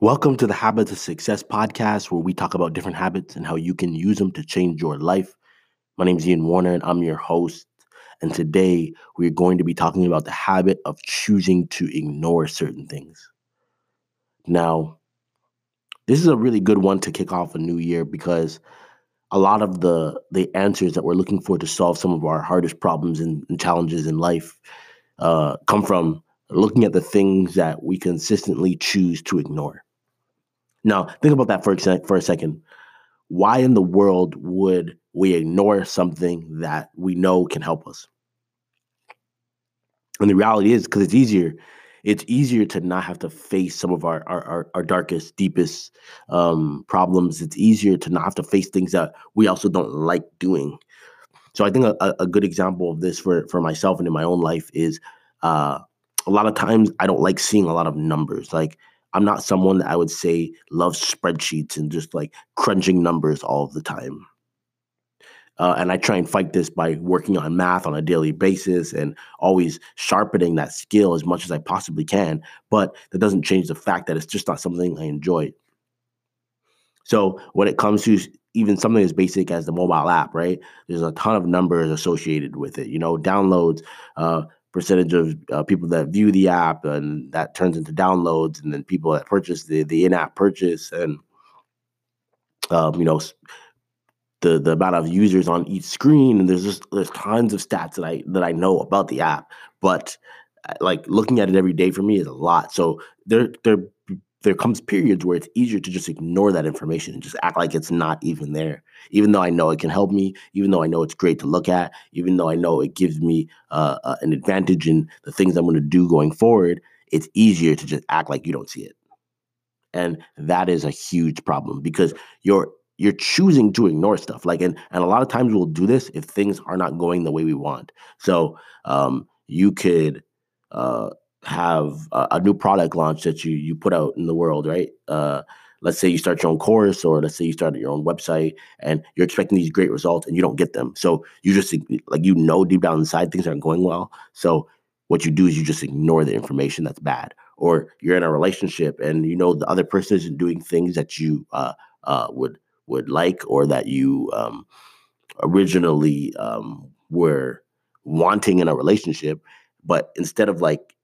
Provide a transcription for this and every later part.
Welcome to the Habits of Success podcast, where we talk about different habits and how you can use them to change your life. My name is Ian Warner, and I'm your host. And today we're going to be talking about the habit of choosing to ignore certain things. Now, this is a really good one to kick off a new year because a lot of the the answers that we're looking for to solve some of our hardest problems and, and challenges in life uh, come from looking at the things that we consistently choose to ignore. Now, think about that for a, for a second. Why in the world would we ignore something that we know can help us? And the reality is because it's easier. It's easier to not have to face some of our our, our, our darkest, deepest um, problems. It's easier to not have to face things that we also don't like doing. So I think a, a good example of this for for myself and in my own life is uh, a lot of times I don't like seeing a lot of numbers. Like I'm not someone that I would say loves spreadsheets and just like crunching numbers all the time. Uh, and I try and fight this by working on math on a daily basis and always sharpening that skill as much as I possibly can. But that doesn't change the fact that it's just not something I enjoy. So when it comes to even something as basic as the mobile app, right? There's a ton of numbers associated with it. You know, downloads, uh, percentage of uh, people that view the app, and that turns into downloads, and then people that purchase the the in-app purchase, and um, you know the the amount of users on each screen, and there's just there's tons of stats that I that I know about the app, but uh, like looking at it every day for me is a lot. So there there there comes periods where it's easier to just ignore that information and just act like it's not even there. Even though i know it can help me even though i know it's great to look at even though i know it gives me uh, uh, an advantage in the things i'm going to do going forward it's easier to just act like you don't see it. And that is a huge problem because you're you're choosing to ignore stuff like and and a lot of times we'll do this if things are not going the way we want. So um you could uh have a, a, new product launch that you you put out in the world, right? Uh, let's say you start your own course, or let's say you start your own website, and you're expecting these great results, and you don't get them. So you just like you know deep down inside things aren't going well. So what you do is you just ignore the information that's bad, or you're in a relationship and you know the other person isn't doing things that you uh, uh, would would like, or that you um, originally um, were wanting in a relationship, but instead of like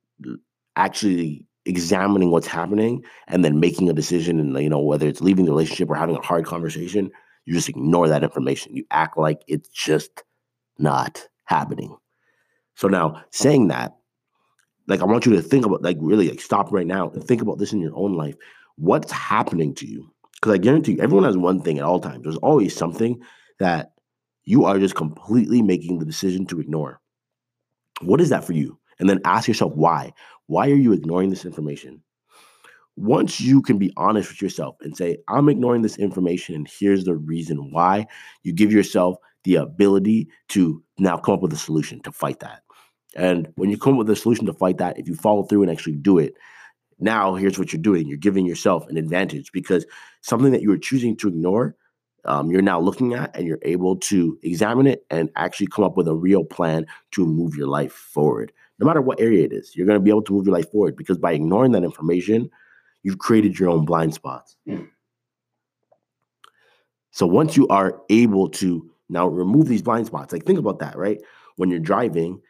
actually examining what's happening and then making a decision and you know whether it's leaving the relationship or having a hard conversation you just ignore that information. You act like it's just not happening. So now saying that like i want you to think about like really like stop right now and think about this in your own life. What's happening to you? Because i guarantee you everyone has one thing at all times. There's always something that you are just completely making the decision to ignore. What is that for you and then ask yourself why. Why are you ignoring this information? Once you can be honest with yourself and say, I'm ignoring this information, and here's the reason why, you give yourself the ability to now come up with a solution to fight that. And when you come up with a solution to fight that, if you follow through and actually do it, now here's what you're doing. You're giving yourself an advantage because something that you were choosing to ignore, um, you're now looking at and you're able to examine it and actually come up with a real plan to move your life forward no matter what area it is, you're going to be able to move your life forward because by ignoring that information, you've created your own blind spots. So once you are able to now remove these blind spots, like think about that, right? When you're driving,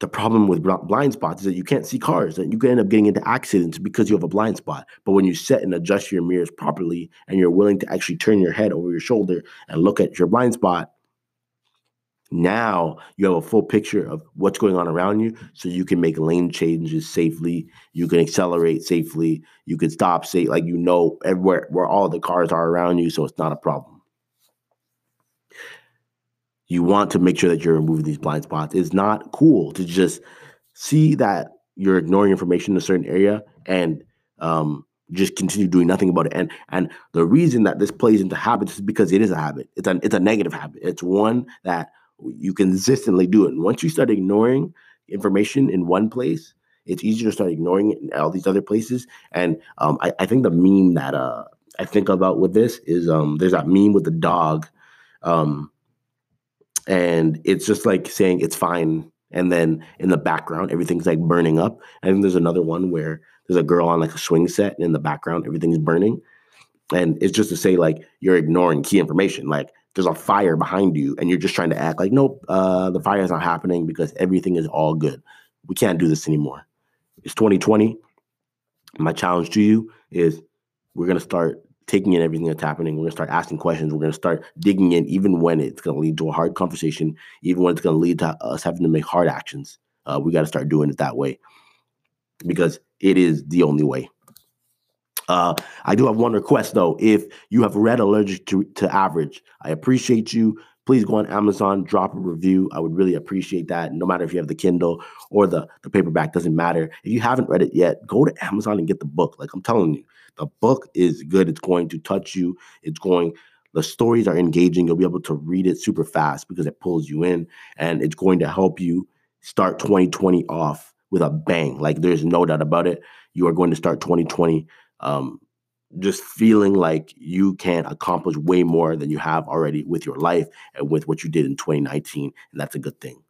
the problem with blind spots is that you can't see cars and you can end up getting into accidents because you have a blind spot. But when you set and adjust your mirrors properly and you're willing to actually turn your head over your shoulder and look at your blind spot, now you have a full picture of what's going on around you so you can make lane changes safely you can accelerate safely you can stop safe like you know everywhere where all the cars are around you so it's not a problem you want to make sure that you're removing these blind spots it's not cool to just see that you're ignoring information in a certain area and um, just continue doing nothing about it. And and the reason that this plays into habits is because it is a habit. It's a it's a negative habit. It's one that you consistently do it. And once you start ignoring information in one place, it's easier to start ignoring it in all these other places. And um, I, I, think the meme that uh, I think about with this is um, there's that meme with the dog. Um, and it's just like saying it's fine. And then in the background, everything's like burning up. I think there's another one where there's a girl on like a swing set and in the background everything's burning. And it's just to say like you're ignoring key information. Like there's a fire behind you and you're just trying to act like nope uh, the fire is not happening because everything is all good. We can't do this anymore. It's 2020 my challenge to you is we're going to start taking in everything that's happening. We're going to start asking questions. We're going to start digging in, even when it's going to lead to a hard conversation, even when it's going to lead to us having to make hard actions. Uh, we got to start doing it that way because it is the only way. Uh, I do have one request though. If you have read Allergic to, to Average, I appreciate you. Please go on Amazon, drop a review. I would really appreciate that. No matter if you have the Kindle or the, the paperback, doesn't matter. If you haven't read it yet, go to Amazon and get the book. Like I'm telling you, the book is good. It's going to touch you. It's going, the stories are engaging. You'll be able to read it super fast because it pulls you in and it's going to help you start 2020 off with a bang. Like there's no doubt about it. You are going to start 2020 um, just feeling like you can accomplish way more than you have already with your life and with what you did in 2019. And that's a good thing.